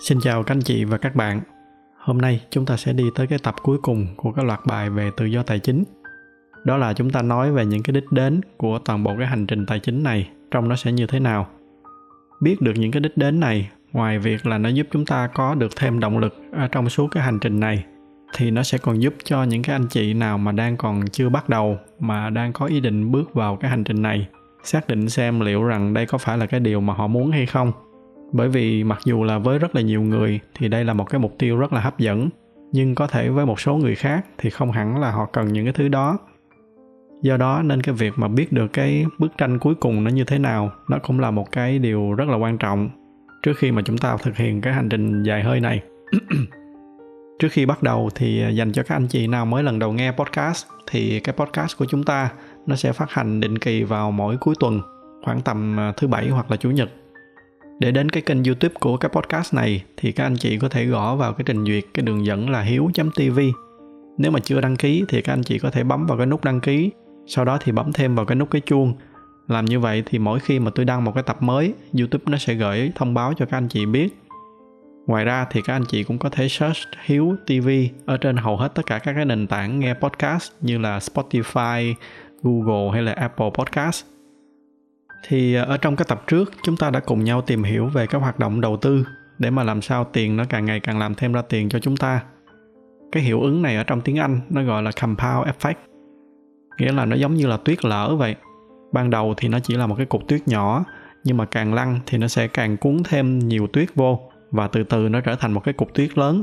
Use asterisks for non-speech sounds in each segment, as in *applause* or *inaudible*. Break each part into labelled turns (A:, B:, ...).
A: Xin chào các anh chị và các bạn. Hôm nay chúng ta sẽ đi tới cái tập cuối cùng của cái loạt bài về tự do tài chính. Đó là chúng ta nói về những cái đích đến của toàn bộ cái hành trình tài chính này trong nó sẽ như thế nào. Biết được những cái đích đến này, ngoài việc là nó giúp chúng ta có được thêm động lực ở trong suốt cái hành trình này thì nó sẽ còn giúp cho những cái anh chị nào mà đang còn chưa bắt đầu mà đang có ý định bước vào cái hành trình này xác định xem liệu rằng đây có phải là cái điều mà họ muốn hay không bởi vì mặc dù là với rất là nhiều người thì đây là một cái mục tiêu rất là hấp dẫn, nhưng có thể với một số người khác thì không hẳn là họ cần những cái thứ đó. Do đó nên cái việc mà biết được cái bức tranh cuối cùng nó như thế nào, nó cũng là một cái điều rất là quan trọng trước khi mà chúng ta thực hiện cái hành trình dài hơi này. *clears throat* Trước khi bắt đầu thì à, dành cho các anh chị nào mới lần đầu nghe podcast thì cái podcast của chúng ta nó sẽ phát hành định kỳ vào mỗi cuối tuần, khoảng tầm à, thứ bảy hoặc là chủ nhật để đến cái kênh youtube của cái podcast này thì các anh chị có thể gõ vào cái trình duyệt cái đường dẫn là hiếu.tv nếu mà chưa đăng ký thì các anh chị có thể bấm vào cái nút đăng ký, sau đó thì bấm thêm vào cái nút cái chuông. Làm như vậy thì mỗi khi mà tôi đăng một cái tập mới, youtube nó sẽ gửi thông báo cho các anh chị biết. Ngoài ra thì các anh chị cũng có thể search hiếu tv ở trên hầu hết tất cả các cái nền tảng nghe podcast như là spotify, google hay là apple podcast thì ờ, ở trong cái tập trước, chúng ta đã cùng nhau tìm hiểu về các hoạt động đầu tư để mà làm sao tiền nó càng ngày càng làm thêm ra tiền cho chúng ta. Cái hiệu ứng này ở trong tiếng anh nó gọi là compound effect, nghĩa là nó giống như là tuyết lở vậy. Ban đầu thì nó chỉ là một cái cục tuyết nhỏ, nhưng mà càng lăn thì nó sẽ càng cuốn thêm nhiều tuyết vô và từ từ nó trở thành một cái cục tuyết lớn.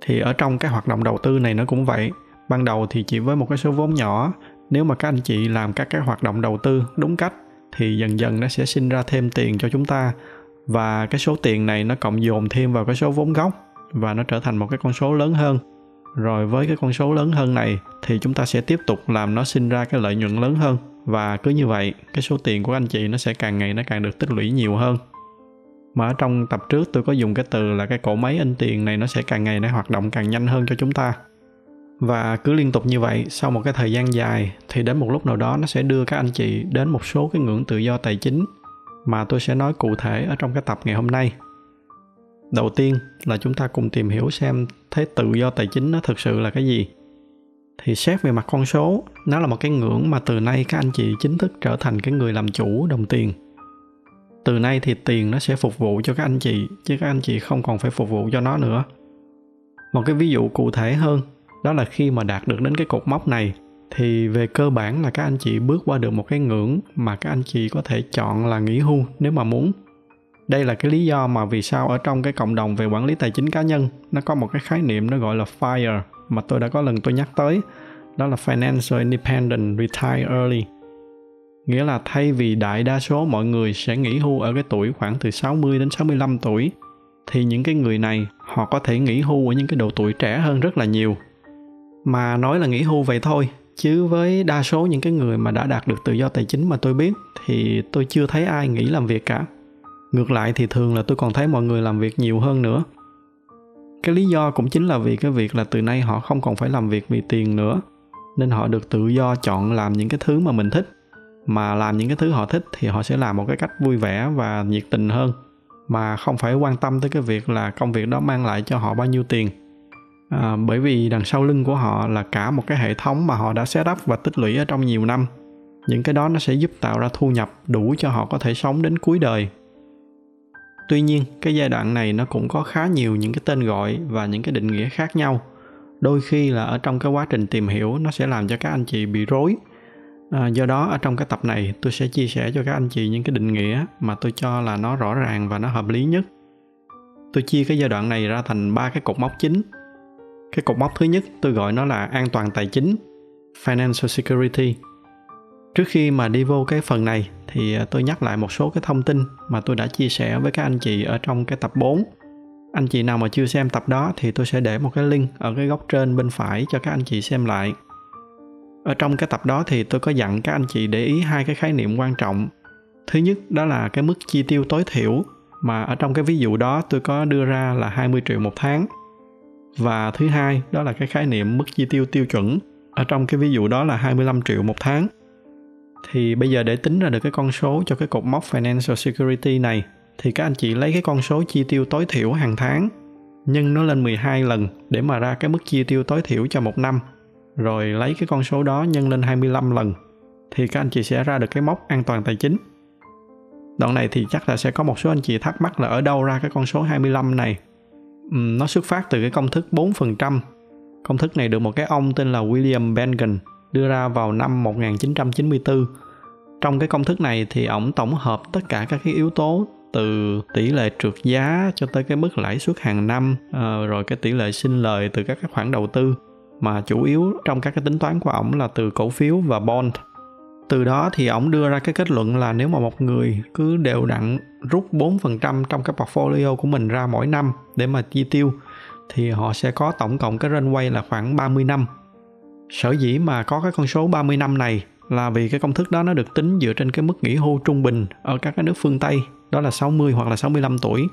A: Thì ở trong cái hoạt động đầu tư này nó cũng vậy, ban đầu thì chỉ với một cái số vốn nhỏ, nếu mà các anh chị làm các cái hoạt động đầu tư đúng cách thì dần dần nó sẽ sinh ra thêm tiền cho chúng ta. Và cái số tiền này nó cộng dồn thêm vào cái số vốn gốc và nó trở thành một cái con số lớn hơn. Rồi với cái con số lớn hơn này thì chúng ta sẽ tiếp tục làm nó sinh ra cái lợi nhuận lớn hơn. Và cứ như vậy, cái số tiền của anh chị nó sẽ càng ngày nó càng được tích lũy nhiều hơn. Mà ở trong tập trước tôi có dùng cái từ là cái cỗ máy in tiền này nó sẽ càng ngày nó hoạt động càng nhanh hơn cho chúng ta và cứ liên tục như vậy, sau một cái thời gian dài, thì đến một lúc nào đó nó sẽ đưa các anh chị đến một số cái ngưỡng tự do tài chính mà tôi sẽ nói cụ thể ở trong cái tập ngày hôm nay. Đầu tiên là chúng ta cùng tìm hiểu xem thế tự do tài chính nó thực sự là cái gì. Thì xét về mặt con số, nó là một cái ngưỡng mà từ nay các anh chị chính thức trở thành cái người làm chủ đồng tiền. Từ nay thì tiền nó sẽ phục vụ cho các anh chị, chứ các anh chị không còn phải phục vụ cho nó nữa. Một cái ví dụ cụ thể hơn đó là khi mà đạt được đến cái cột mốc này, thì về cơ bản là các anh chị bước qua được một cái ngưỡng mà các anh chị có thể chọn là nghỉ hưu nếu mà muốn. Đây là cái lý do mà vì sao ở trong cái cộng đồng về quản lý tài chính cá nhân, nó có một cái khái niệm nó gọi là FIRE mà tôi đã có lần tôi nhắc tới. Đó là Financial Independent Retire Early. Nghĩa là thay vì đại đa số mọi người sẽ nghỉ hưu ở cái tuổi khoảng từ 60 đến 65 tuổi, thì những cái người này họ có thể nghỉ hưu ở những cái độ tuổi trẻ hơn rất là nhiều mà nói là nghỉ hưu vậy thôi. Chứ với đa số những cái người mà đã đạt được tự do tài chính mà tôi biết, thì tôi chưa thấy ai nghỉ làm việc cả. Ngược lại thì thường là tôi còn thấy mọi người làm việc nhiều hơn nữa. Cái lý do cũng chính là vì cái việc là từ nay họ không còn phải làm việc vì tiền nữa, nên họ được tự do chọn làm những cái thứ mà mình thích. Mà làm những cái thứ họ thích thì họ sẽ làm một cái cách vui vẻ và nhiệt tình hơn. Mà không phải quan tâm tới cái việc là công việc đó mang lại cho họ bao nhiêu tiền à, bởi vì đằng sau lưng của họ là cả một cái hệ thống mà họ đã set up và tích lũy ở trong nhiều năm. Những cái đó nó sẽ giúp tạo ra thu nhập đủ cho họ có thể sống đến cuối đời. Tuy nhiên cái giai đoạn này nó cũng có khá nhiều những cái tên gọi và những cái định nghĩa khác nhau. Đôi khi là ở trong cái quá trình tìm hiểu nó sẽ làm cho các anh chị bị rối. À, do đó ở trong cái tập này tôi sẽ chia sẻ cho các anh chị những cái định nghĩa mà tôi cho là nó rõ ràng và nó hợp lý nhất. Tôi chia cái giai đoạn này ra thành ba cái cột mốc chính cái cột mốc thứ nhất tôi gọi nó là an toàn tài chính, financial security. Trước khi mà đi vô cái phần này thì à, tôi nhắc lại một số cái thông tin mà tôi đã chia sẻ với các anh chị ở trong cái tập 4 anh chị nào mà chưa xem tập đó thì tôi sẽ để một cái link ở cái góc trên bên phải cho các anh chị xem lại. Ở trong cái tập đó thì tôi có dặn các anh chị để ý hai cái khái niệm quan trọng. Thứ nhất, đó là cái mức chi tiêu tối thiểu mà ở trong cái ví dụ đó tôi có đưa ra là 20 triệu một tháng và thứ hai, đó là cái khái niệm mức chi tiêu tiêu chuẩn ở trong cái ví dụ đó là 25 triệu một tháng thì bây giờ để tính ra được cái con số cho cái cột mốc financial security này, thì các anh chị lấy cái con số chi tiêu tối thiểu hàng tháng, nhân nó lên 12 lần để mà ra cái mức chi tiêu tối thiểu cho một năm. Rồi lấy cái con số đó nhân lên 25 lần, thì các anh chị sẽ ra được cái mốc an toàn tài chính. Đoạn này thì chắc là sẽ có một số anh chị thắc mắc là ở đâu ra cái con số 25 này. Nó xuất phát từ cái công thức 4%. Công thức này được một cái ông tên là William Bengen đưa ra vào năm 1994. Trong cái công thức này thì ổng tổng hợp tất cả các cái yếu tố từ tỷ lệ trượt giá cho tới cái mức lãi suất hàng năm ờ, rồi cái tỷ lệ sinh lời từ các cái khoản đầu tư mà chủ yếu trong các cái tính toán của ổng là từ cổ phiếu và bond từ đó thì ổng đưa ra cái kết luận là nếu mà một người cứ đều đặn rút 4% trong cái portfolio của mình ra mỗi năm để mà chi tiêu, thì họ sẽ có tổng cộng cái runway là khoảng 30 năm. Sở dĩ mà có cái con số 30 năm này là vì cái công thức đó nó được tính dựa trên cái mức nghỉ hưu trung bình ở các cái nước phương Tây, đó là 60 hoặc là 65 tuổi.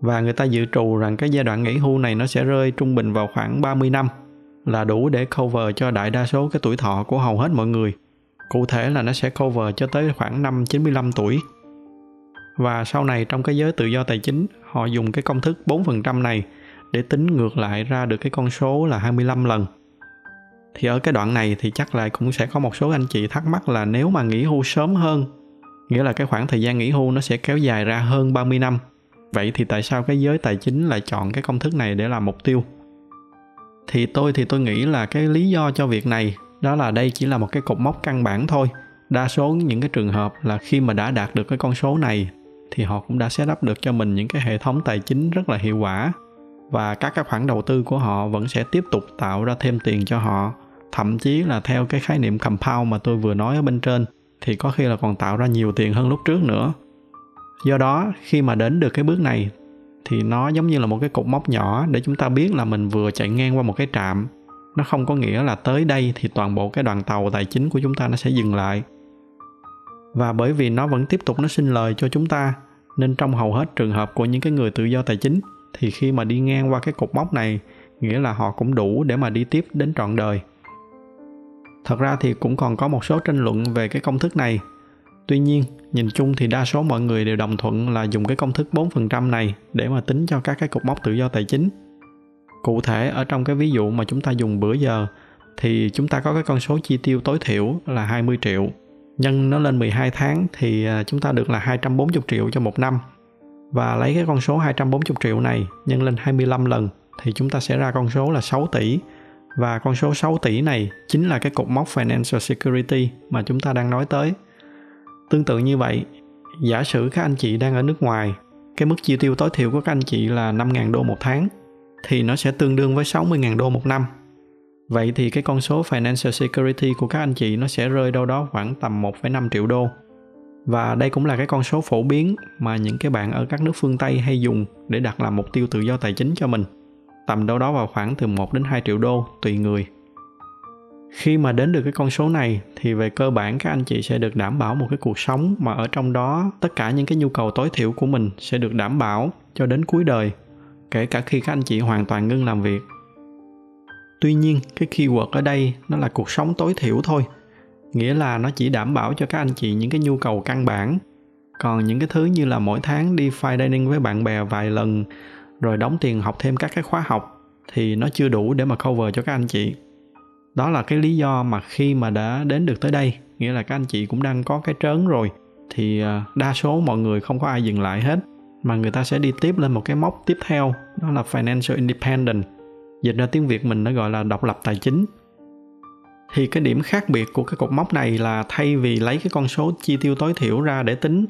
A: Và người ta dự trù rằng cái giai đoạn nghỉ hưu này nó sẽ rơi trung bình vào khoảng 30 năm là đủ để cover cho đại đa số cái tuổi thọ của hầu hết mọi người. Cụ thể là nó sẽ cover cho tới khoảng năm 95 tuổi. Và sau này trong cái giới tự do tài chính, họ dùng cái công thức 4% này để tính ngược lại ra được cái con số là 25 lần. Thì ở cái đoạn này thì chắc là cũng sẽ có một số anh chị thắc mắc là nếu mà nghỉ hưu sớm hơn nghĩa là cái khoảng thời gian nghỉ hưu nó sẽ kéo dài ra hơn 30 năm. Vậy thì tại sao cái giới tài chính lại chọn cái công thức này để làm mục tiêu? Thì tôi thì tôi nghĩ là cái lý do cho việc này đó là đây chỉ là một cái cột mốc căn bản thôi. Đa số những cái trường hợp là khi mà đã đạt được cái con số này thì họ cũng đã set up được cho mình những cái hệ thống tài chính rất là hiệu quả. Và các cái khoản đầu tư của họ vẫn sẽ tiếp tục tạo ra thêm tiền cho họ. Thậm chí là theo cái khái niệm compound mà tôi vừa nói ở bên trên thì có khi là còn tạo ra nhiều tiền hơn lúc trước nữa. Do đó, khi mà đến được cái bước này thì nó giống như là một cái cột mốc nhỏ để chúng ta biết là mình vừa chạy ngang qua một cái trạm nó không có nghĩa là tới đây thì toàn bộ cái đoàn tàu tài chính của chúng ta nó sẽ dừng lại và bởi vì nó vẫn tiếp tục nó sinh lời cho chúng ta nên trong hầu hết trường hợp của những cái người tự do tài chính thì khi mà đi ngang qua cái cột mốc này nghĩa là họ cũng đủ để mà đi tiếp đến trọn đời Thật ra thì cũng còn có một số tranh luận về cái công thức này. Tuy nhiên, nhìn chung thì đa số mọi người đều đồng thuận là dùng cái công thức 4% này để mà tính cho các cái cột mốc tự do tài chính. Cụ thể ở trong cái ví dụ mà chúng ta dùng bữa giờ thì chúng ta có cái con số chi tiêu tối thiểu là 20 triệu. Nhân nó lên 12 tháng thì à, chúng ta được là 240 triệu cho một năm. Và lấy cái con số 240 triệu này nhân lên 25 lần thì chúng ta sẽ ra con số là 6 tỷ và con số 6 tỷ này chính là cái cột mốc financial security mà chúng ta đang nói tới. Tương tự như vậy, giả sử các anh chị đang ở nước ngoài, cái mức chi tiêu tối thiểu của các anh chị là 5.000 đô một tháng thì nó sẽ tương đương với 60.000 đô một năm. Vậy thì cái con số financial security của các anh chị nó sẽ rơi đâu đó khoảng tầm 1,5 triệu đô. Và đây cũng là cái con số phổ biến mà những cái bạn ở các nước phương Tây hay dùng để đặt làm mục tiêu tự do tài chính cho mình tầm đâu đó vào khoảng từ 1 đến 2 triệu đô tùy người. Khi mà đến được cái con số này thì về cơ bản các anh chị sẽ được đảm bảo một cái cuộc sống mà ở trong đó tất cả những cái nhu cầu tối thiểu của mình sẽ được đảm bảo cho đến cuối đời, kể cả khi các anh chị hoàn toàn ngưng làm việc. Tuy nhiên, cái keyword ở đây nó là cuộc sống tối thiểu thôi. Nghĩa là nó chỉ đảm bảo cho các anh chị những cái nhu cầu căn bản. Còn những cái thứ như là mỗi tháng đi fine dining với bạn bè vài lần rồi đóng tiền học thêm các cái khóa học thì nó chưa đủ để mà cover cho các anh chị đó là cái lý do mà khi mà đã đến được tới đây nghĩa là các anh chị cũng đang có cái trớn rồi thì à, đa số mọi người không có ai dừng lại hết mà người ta sẽ đi tiếp lên một cái mốc tiếp theo đó là financial independent dịch ra tiếng việt mình nó gọi là độc lập tài chính. Thì cái điểm khác biệt của cái cột mốc này là thay vì lấy cái con số chi tiêu tối thiểu ra để tính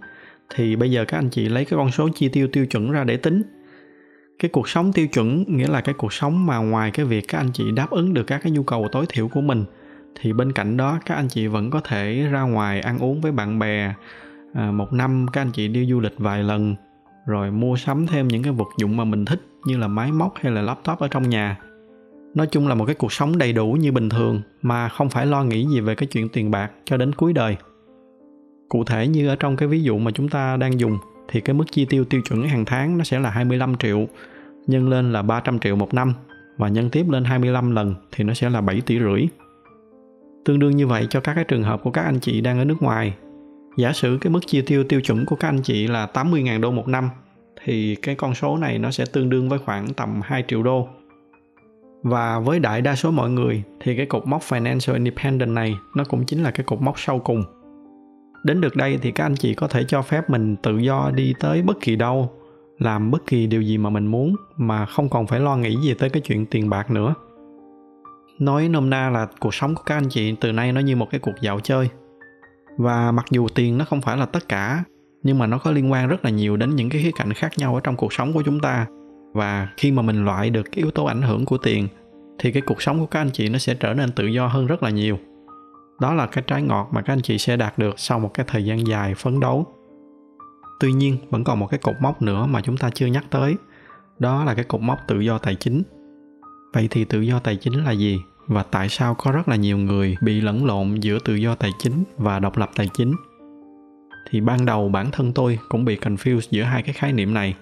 A: thì bây giờ các anh chị lấy cái con số chi tiêu tiêu chuẩn ra để tính. Cái cuộc sống tiêu chuẩn nghĩa là cái cuộc sống mà ngoài cái việc các anh chị đáp ứng được các cái nhu cầu tối thiểu của mình thì bên cạnh đó các anh chị vẫn có thể ra ngoài ăn uống với bạn bè à, một năm các anh chị đi du lịch vài lần rồi mua sắm thêm những cái vật dụng mà mình thích như là máy móc hay là laptop ở trong nhà nói chung là một cái cuộc sống đầy đủ như bình thường mà không phải lo nghĩ gì về cái chuyện tiền bạc cho đến cuối đời cụ thể như ở trong cái ví dụ mà chúng ta đang dùng thì cái mức chi tiêu tiêu chuẩn hàng tháng nó sẽ là 25 triệu, nhân lên là 300 triệu một năm và nhân tiếp lên 25 lần thì nó sẽ là 7 tỷ rưỡi. Tương đương như vậy cho các cái trường hợp của các anh chị đang ở nước ngoài giả sử cái mức chi tiêu tiêu chuẩn của các anh chị là 80.000 đô một năm thì cái con số này nó sẽ tương đương với khoảng tầm 2 triệu đô. Và với đại đa số mọi người thì cái cột mốc financial independent này nó cũng chính là cái cột mốc sau cùng. Đến được đây thì các anh chị có thể cho phép mình tự do đi tới bất kỳ đâu, làm bất kỳ điều gì mà mình muốn mà không còn phải lo nghĩ gì tới cái chuyện tiền bạc nữa. Nói nôm na là cuộc sống của các anh chị từ nay nó như một cái cuộc dạo chơi. Và mặc dù tiền nó không phải là tất cả, nhưng mà nó có liên quan rất là nhiều đến những cái khía cạnh khác nhau ở trong cuộc sống của chúng ta. Và khi mà mình loại được cái yếu tố ảnh hưởng của tiền, thì cái cuộc sống của các anh chị nó sẽ trở nên tự do hơn rất là nhiều. Đó là cái trái ngọt mà các anh chị sẽ đạt được sau một cái thời gian dài phấn đấu. Tuy nhiên, vẫn còn một cái cột mốc nữa mà chúng ta chưa nhắc tới. Đó là cái cột mốc tự do tài chính. Vậy thì tự do tài chính là gì? Và tại sao có rất là nhiều người bị lẫn lộn giữa tự do tài chính và độc lập tài chính? Thì ban đầu bản thân tôi cũng bị confused giữa hai cái khái niệm này.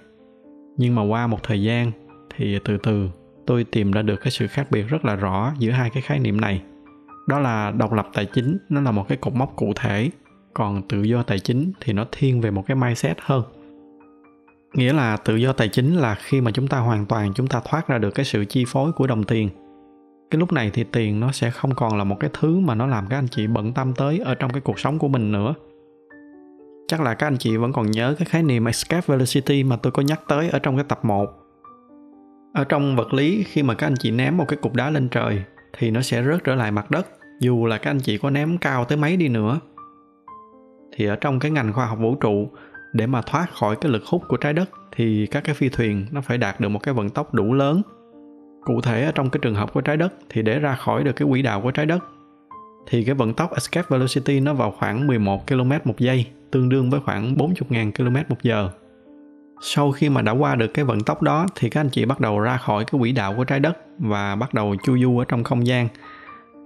A: Nhưng mà qua một thời gian thì từ từ tôi tìm ra được cái sự khác biệt rất là rõ giữa hai cái khái niệm này. Đó là độc lập tài chính, nó là một cái cột mốc cụ thể. Còn tự do tài chính thì nó thiên về một cái mindset hơn. Nghĩa là tự do tài chính là khi mà chúng ta hoàn toàn chúng ta thoát ra được cái sự chi phối của đồng tiền cái lúc này thì tiền nó sẽ không còn là một cái thứ mà nó làm các anh chị bận tâm tới ở trong cái cuộc sống của mình nữa chắc là các anh chị vẫn còn nhớ cái khái niệm escape velocity mà tôi có nhắc tới ở trong cái tập 1. Ở trong vật lý, khi mà các anh chị ném một cái cục đá lên trời thì nó sẽ rớt trở lại mặt đất, dù là các anh chị có ném cao tới mấy đi nữa. Thì ở trong cái ngành khoa học vũ trụ, để mà thoát khỏi cái lực hút của trái đất thì các cái phi thuyền nó phải đạt được một cái vận tốc đủ lớn. Cụ thể ở trong cái trường hợp của trái đất thì để ra khỏi được cái quỹ đạo của trái đất thì cái vận tốc escape velocity nó vào khoảng 11 km một giây tương đương với khoảng 40.000 km một giờ. Sau khi mà đã qua được cái vận tốc đó thì các anh chị bắt đầu ra khỏi cái quỹ đạo của trái đất và bắt đầu chu du ở trong không gian.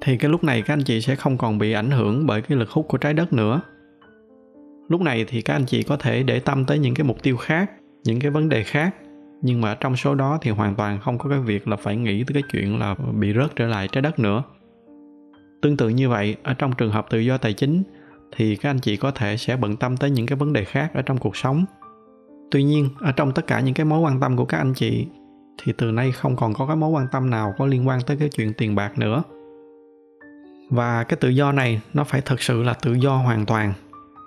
A: Thì cái lúc này các anh chị sẽ không còn bị ảnh hưởng bởi cái lực hút của trái đất nữa. Lúc này thì các anh chị có thể để tâm tới những cái mục tiêu khác, những cái vấn đề khác nhưng mà trong số đó thì hoàn toàn không có cái việc là phải nghĩ tới cái chuyện là bị rớt trở lại trái đất nữa. Tương tự như vậy, ở trong trường hợp tự do tài chính thì các anh chị có thể sẽ bận tâm tới những cái vấn đề khác ở trong cuộc sống. Tuy nhiên, ở trong tất cả những cái mối quan tâm của các anh chị thì từ nay không còn có cái mối quan tâm nào có liên quan tới cái chuyện tiền bạc nữa. Và cái tự do này nó phải thực sự là tự do hoàn toàn,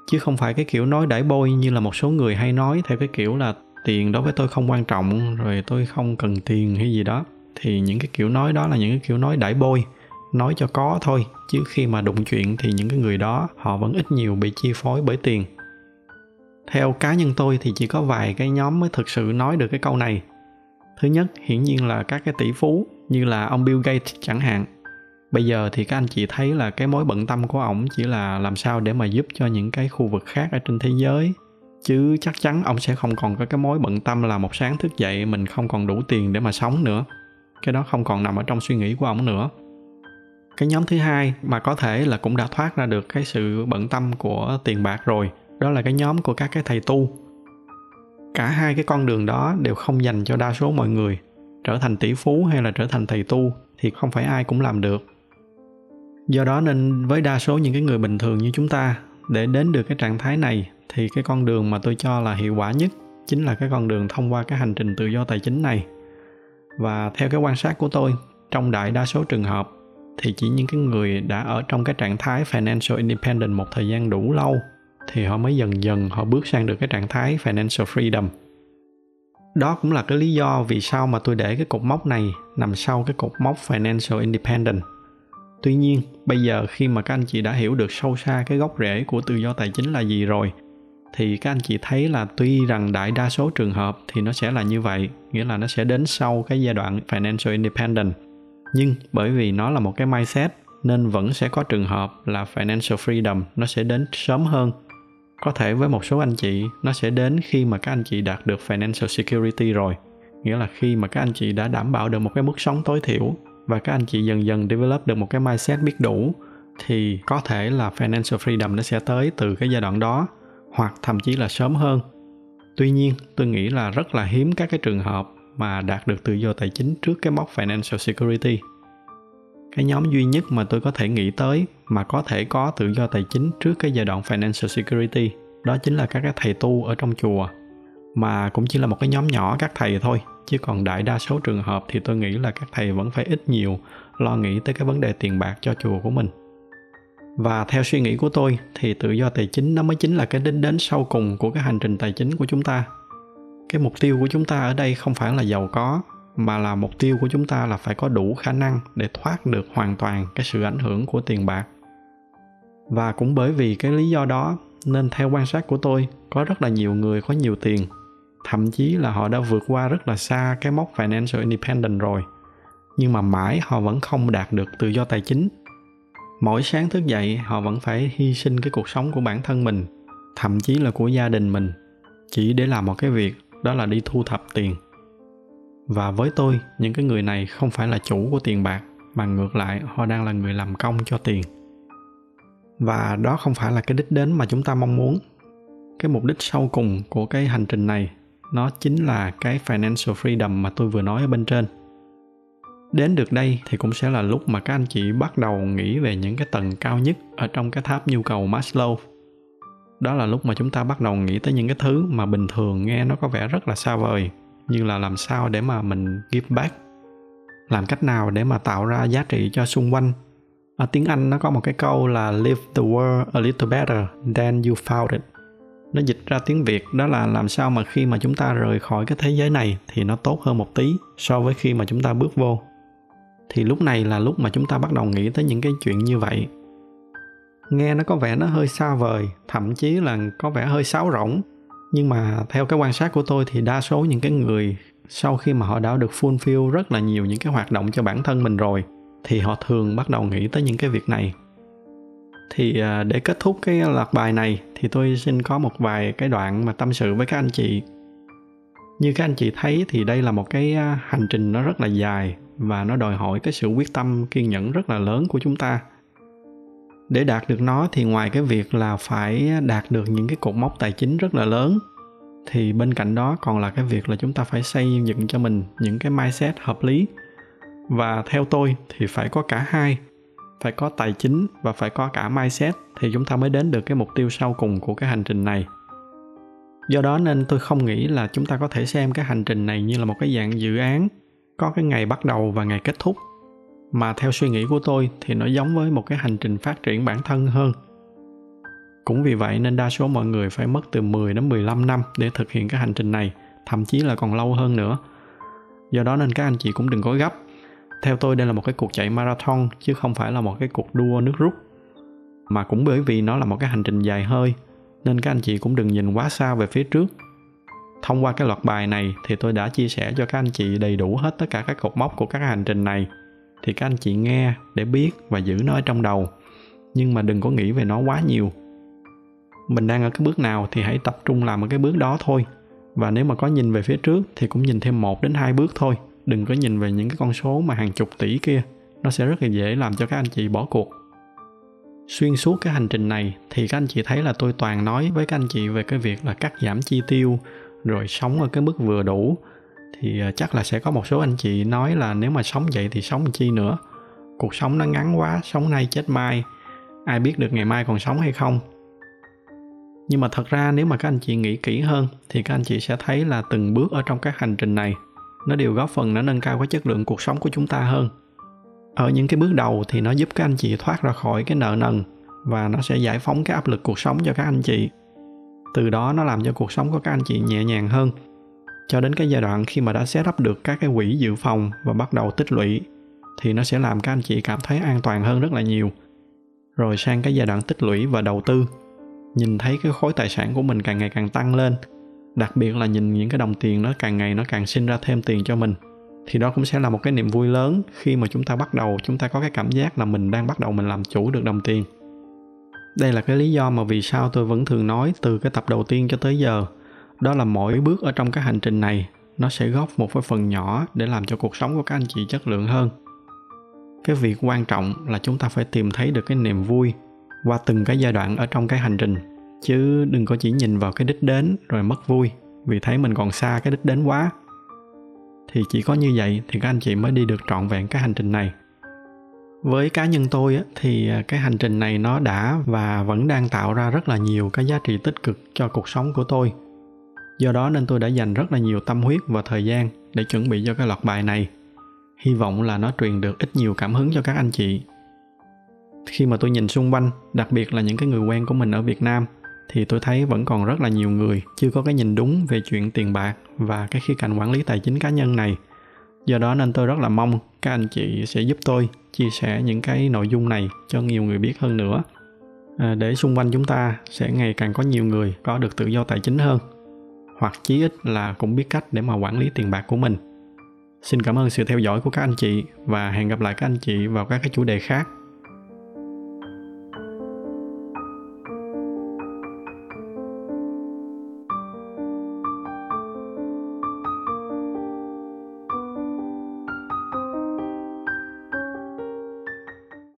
A: chứ không phải cái kiểu nói đãi bôi như là một số người hay nói theo cái kiểu là tiền đối với tôi không quan trọng, rồi tôi không cần tiền hay gì đó. Thì những cái kiểu nói đó là những cái kiểu nói đãi bôi, nói cho có thôi. Chứ khi mà đụng chuyện thì những cái người đó, họ vẫn ít nhiều bị chi phối bởi tiền. Theo cá nhân tôi thì chỉ có vài cái nhóm mới thực sự nói được cái câu này. Thứ nhất, hiển nhiên là các cái tỷ phú, như là ông bill gates chẳng hạn. Bây giờ thì các anh chị thấy là cái mối bận tâm của ổng chỉ là làm sao để mà giúp cho những cái khu vực khác ở trên thế giới chứ chắc chắn ông sẽ không còn có cái mối bận tâm là một sáng thức dậy mình không còn đủ tiền để mà sống nữa. Cái đó không còn nằm ở trong suy nghĩ của ông nữa. Cái nhóm thứ hai mà có thể là cũng đã thoát ra được cái sự bận tâm của tiền bạc rồi, đó là cái nhóm của các cái thầy tu. Cả hai cái con đường đó đều không dành cho đa số mọi người, trở thành tỷ phú hay là trở thành thầy tu thì không phải ai cũng làm được. Do đó nên với đa số những cái người bình thường như chúng ta, để đến được cái trạng thái này thì cái con đường mà tôi cho là hiệu quả nhất chính là cái con đường thông qua cái hành trình tự do tài chính này. Và theo cái quan sát của tôi, trong đại đa số trường hợp thì chỉ những cái người đã ở trong cái trạng thái financial independent một thời gian đủ lâu thì họ mới dần dần họ bước sang được cái trạng thái financial freedom. Đó cũng là cái lý do vì sao mà tôi để cái cột mốc này nằm sau cái cột mốc financial independent. Tuy nhiên, bây giờ khi mà các anh chị đã hiểu được sâu xa cái gốc rễ của tự do tài chính là gì rồi thì các anh chị thấy là tuy rằng đại đa số trường hợp thì nó sẽ là như vậy, nghĩa là nó sẽ đến sau cái giai đoạn financial independent nhưng bởi vì nó là một cái mindset, nên vẫn sẽ có trường hợp là financial freedom nó sẽ đến sớm hơn. Có thể với một số anh chị, nó sẽ đến khi mà các anh chị đạt được financial security rồi, nghĩa là khi mà các anh chị đã đảm bảo được một cái mức sống tối thiểu và các anh chị dần dần develop được một cái mindset biết đủ, thì có thể là financial freedom nó sẽ tới từ cái giai đoạn đó hoặc thậm chí là sớm hơn. Tuy nhiên, tôi nghĩ là rất là hiếm các cái trường hợp mà đạt được tự do tài chính trước cái mốc financial security. Cái nhóm duy nhất mà tôi có thể nghĩ tới mà có thể có tự do tài chính trước cái giai đoạn financial security đó chính là các cái thầy tu ở trong chùa. Mà cũng chỉ là một cái nhóm nhỏ các thầy thôi, chứ còn đại đa số trường hợp thì tôi nghĩ là các thầy vẫn phải ít nhiều lo nghĩ tới cái vấn đề tiền bạc cho chùa của mình và theo suy nghĩ của tôi, thì tự do tài chính nó mới chính là cái đích đến sau cùng của cái hành trình tài chính của chúng ta. Cái mục tiêu của chúng ta ở đây không phải là giàu có, mà là mục tiêu của chúng ta là phải có đủ khả năng để thoát được hoàn toàn cái sự ảnh hưởng của tiền bạc. Và cũng bởi vì cái lý do đó, nên theo quan sát của tôi, có rất là nhiều người có nhiều tiền. Thậm chí là họ đã vượt qua rất là xa cái mốc financial independent rồi. Nhưng mà mãi họ vẫn không đạt được tự do tài chính mỗi sáng thức dậy, họ vẫn phải hy sinh cái cuộc sống của bản thân mình, thậm chí là của gia đình mình, chỉ để làm một cái việc, đó là đi thu thập tiền. Và với tôi, những cái người này không phải là chủ của tiền bạc, mà ngược lại, họ đang là người làm công cho tiền. Và đó không phải là cái đích đến mà chúng ta mong muốn. Cái mục đích sau cùng của cái hành trình này, nó chính là cái financial freedom mà tôi vừa nói ở bên trên đến được đây thì cũng sẽ là lúc mà các anh chị bắt đầu nghĩ về những cái tầng cao nhất ở trong cái tháp nhu cầu Maslow. Đó là lúc mà chúng ta bắt đầu nghĩ tới những cái thứ mà bình thường nghe nó có vẻ rất là xa vời, như là làm sao để mà mình give back, làm cách nào để mà tạo ra giá trị cho xung quanh. Ở tiếng anh nó có một cái câu là live the world a little better than you found it nó dịch ra tiếng việt, đó là làm sao mà khi mà chúng ta rời khỏi cái thế giới này thì nó tốt hơn một tí so với khi mà chúng ta bước vô thì lúc này là lúc mà chúng ta bắt đầu nghĩ tới những cái chuyện như vậy. Nghe nó có vẻ nó hơi xa vời, thậm chí là có vẻ hơi sáo rỗng. Nhưng mà theo cái quan sát của tôi thì đa số những cái người sau khi mà họ đã được fulfill rất là nhiều những cái hoạt động cho bản thân mình rồi, thì họ thường bắt đầu nghĩ tới những cái việc này. Thì à, để kết thúc cái loạt bài này thì tôi xin có một vài cái đoạn mà tâm sự với các anh chị. Như các anh chị thấy thì đây là một cái à, hành trình nó rất là dài và nó đòi hỏi cái sự quyết tâm, kiên nhẫn rất là lớn của chúng ta. Để đạt được nó thì ngoài cái việc là phải đạt được những cái cột mốc tài chính rất là lớn, thì bên cạnh đó còn là cái việc là chúng ta phải xây dựng cho mình những cái mindset hợp lý. Và theo tôi thì phải có cả hai, phải có tài chính và phải có cả mindset thì chúng ta mới đến được cái mục tiêu sau cùng của cái hành trình này. Do đó nên tôi không nghĩ là chúng ta có thể xem cái hành trình này như là một cái dạng dự án có cái ngày bắt đầu và ngày kết thúc mà theo suy nghĩ của tôi thì nó giống với một cái hành trình phát triển bản thân hơn. Cũng vì vậy nên đa số mọi người phải mất từ 10 đến 15 năm để thực hiện cái hành trình này, thậm chí là còn lâu hơn nữa. Do đó nên các anh chị cũng đừng có gấp. Theo tôi đây là một cái cuộc chạy marathon chứ không phải là một cái cuộc đua nước rút. Mà cũng bởi vì nó là một cái hành trình dài hơi nên các anh chị cũng đừng nhìn quá xa về phía trước. Thông qua cái loạt bài này thì tôi đã chia sẻ cho các anh chị đầy đủ hết tất cả các cột mốc của các hành trình này. Thì các anh chị nghe để biết và giữ nó ở trong đầu. Nhưng mà đừng có nghĩ về nó quá nhiều. Mình đang ở cái bước nào thì hãy tập trung làm ở cái bước đó thôi. Và nếu mà có nhìn về phía trước thì cũng nhìn thêm một đến hai bước thôi. Đừng có nhìn về những cái con số mà hàng chục tỷ kia. Nó sẽ rất là dễ làm cho các anh chị bỏ cuộc. Xuyên suốt cái hành trình này thì các anh chị thấy là tôi toàn nói với các anh chị về cái việc là cắt giảm chi tiêu rồi sống ở cái mức vừa đủ, thì à, chắc là sẽ có một số anh chị nói là nếu mà sống vậy thì sống chi nữa? Cuộc sống nó ngắn quá, sống nay chết mai, ai biết được ngày mai còn sống hay không? Nhưng mà thật ra nếu mà các anh chị nghĩ kỹ hơn, thì các anh chị sẽ thấy là từng bước ở trong các hành trình này, nó đều góp phần nó nâng cao cái chất lượng cuộc sống của chúng ta hơn. Ở những cái bước đầu thì nó giúp các anh chị thoát ra khỏi cái nợ nần và nó sẽ giải phóng cái áp lực cuộc sống cho các anh chị từ đó nó làm cho cuộc sống của các anh chị nhẹ nhàng hơn. Cho đến cái giai đoạn khi mà đã set up được các cái quỹ dự phòng và bắt đầu tích lũy, thì nó sẽ làm các anh chị cảm thấy an toàn hơn rất là nhiều. Rồi sang cái giai đoạn tích lũy và đầu tư, nhìn thấy cái khối tài sản của mình càng ngày càng tăng lên, đặc biệt là nhìn những cái đồng tiền nó càng ngày nó càng sinh ra thêm tiền cho mình, thì đó cũng sẽ là một cái niềm vui lớn khi mà chúng ta bắt đầu, chúng ta có cái cảm giác là mình đang bắt đầu mình làm chủ được đồng tiền đây là cái lý do mà vì sao tôi vẫn thường nói từ cái tập đầu tiên cho tới giờ. Đó là mỗi bước ở trong cái hành trình này, nó sẽ góp một cái phần nhỏ để làm cho cuộc sống của các anh chị chất lượng hơn. Cái việc quan trọng là chúng ta phải tìm thấy được cái niềm vui qua từng cái giai đoạn ở trong cái hành trình, chứ đừng có chỉ nhìn vào cái đích đến rồi mất vui vì thấy mình còn xa cái đích đến quá. Thì chỉ có như vậy thì các anh chị mới đi được trọn vẹn cái hành trình này với cá nhân tôi á, thì à, cái hành trình này nó đã và vẫn đang tạo ra rất là nhiều cái giá trị tích cực cho cuộc sống của tôi. Do đó nên tôi đã dành rất là nhiều tâm huyết và thời gian để chuẩn bị cho cái loạt bài này. Hy vọng là nó truyền được ít nhiều cảm hứng cho các anh chị. Khi mà tôi nhìn xung quanh đặc biệt là những cái người quen của mình ở việt nam thì tôi thấy vẫn còn rất là nhiều người chưa có cái nhìn đúng về chuyện tiền bạc và cái khía cạnh quản lý tài chính cá nhân này do đó nên tôi rất là mong các anh chị sẽ giúp tôi chia sẻ những cái nội dung này cho nhiều người biết hơn nữa. À, để xung quanh chúng ta sẽ ngày càng có nhiều người có được tự do tài chính hơn hoặc chí ít là cũng biết cách để mà quản lý tiền bạc của mình. Xin cảm ơn sự theo dõi của các anh chị và hẹn gặp lại các anh chị vào các cái chủ đề khác.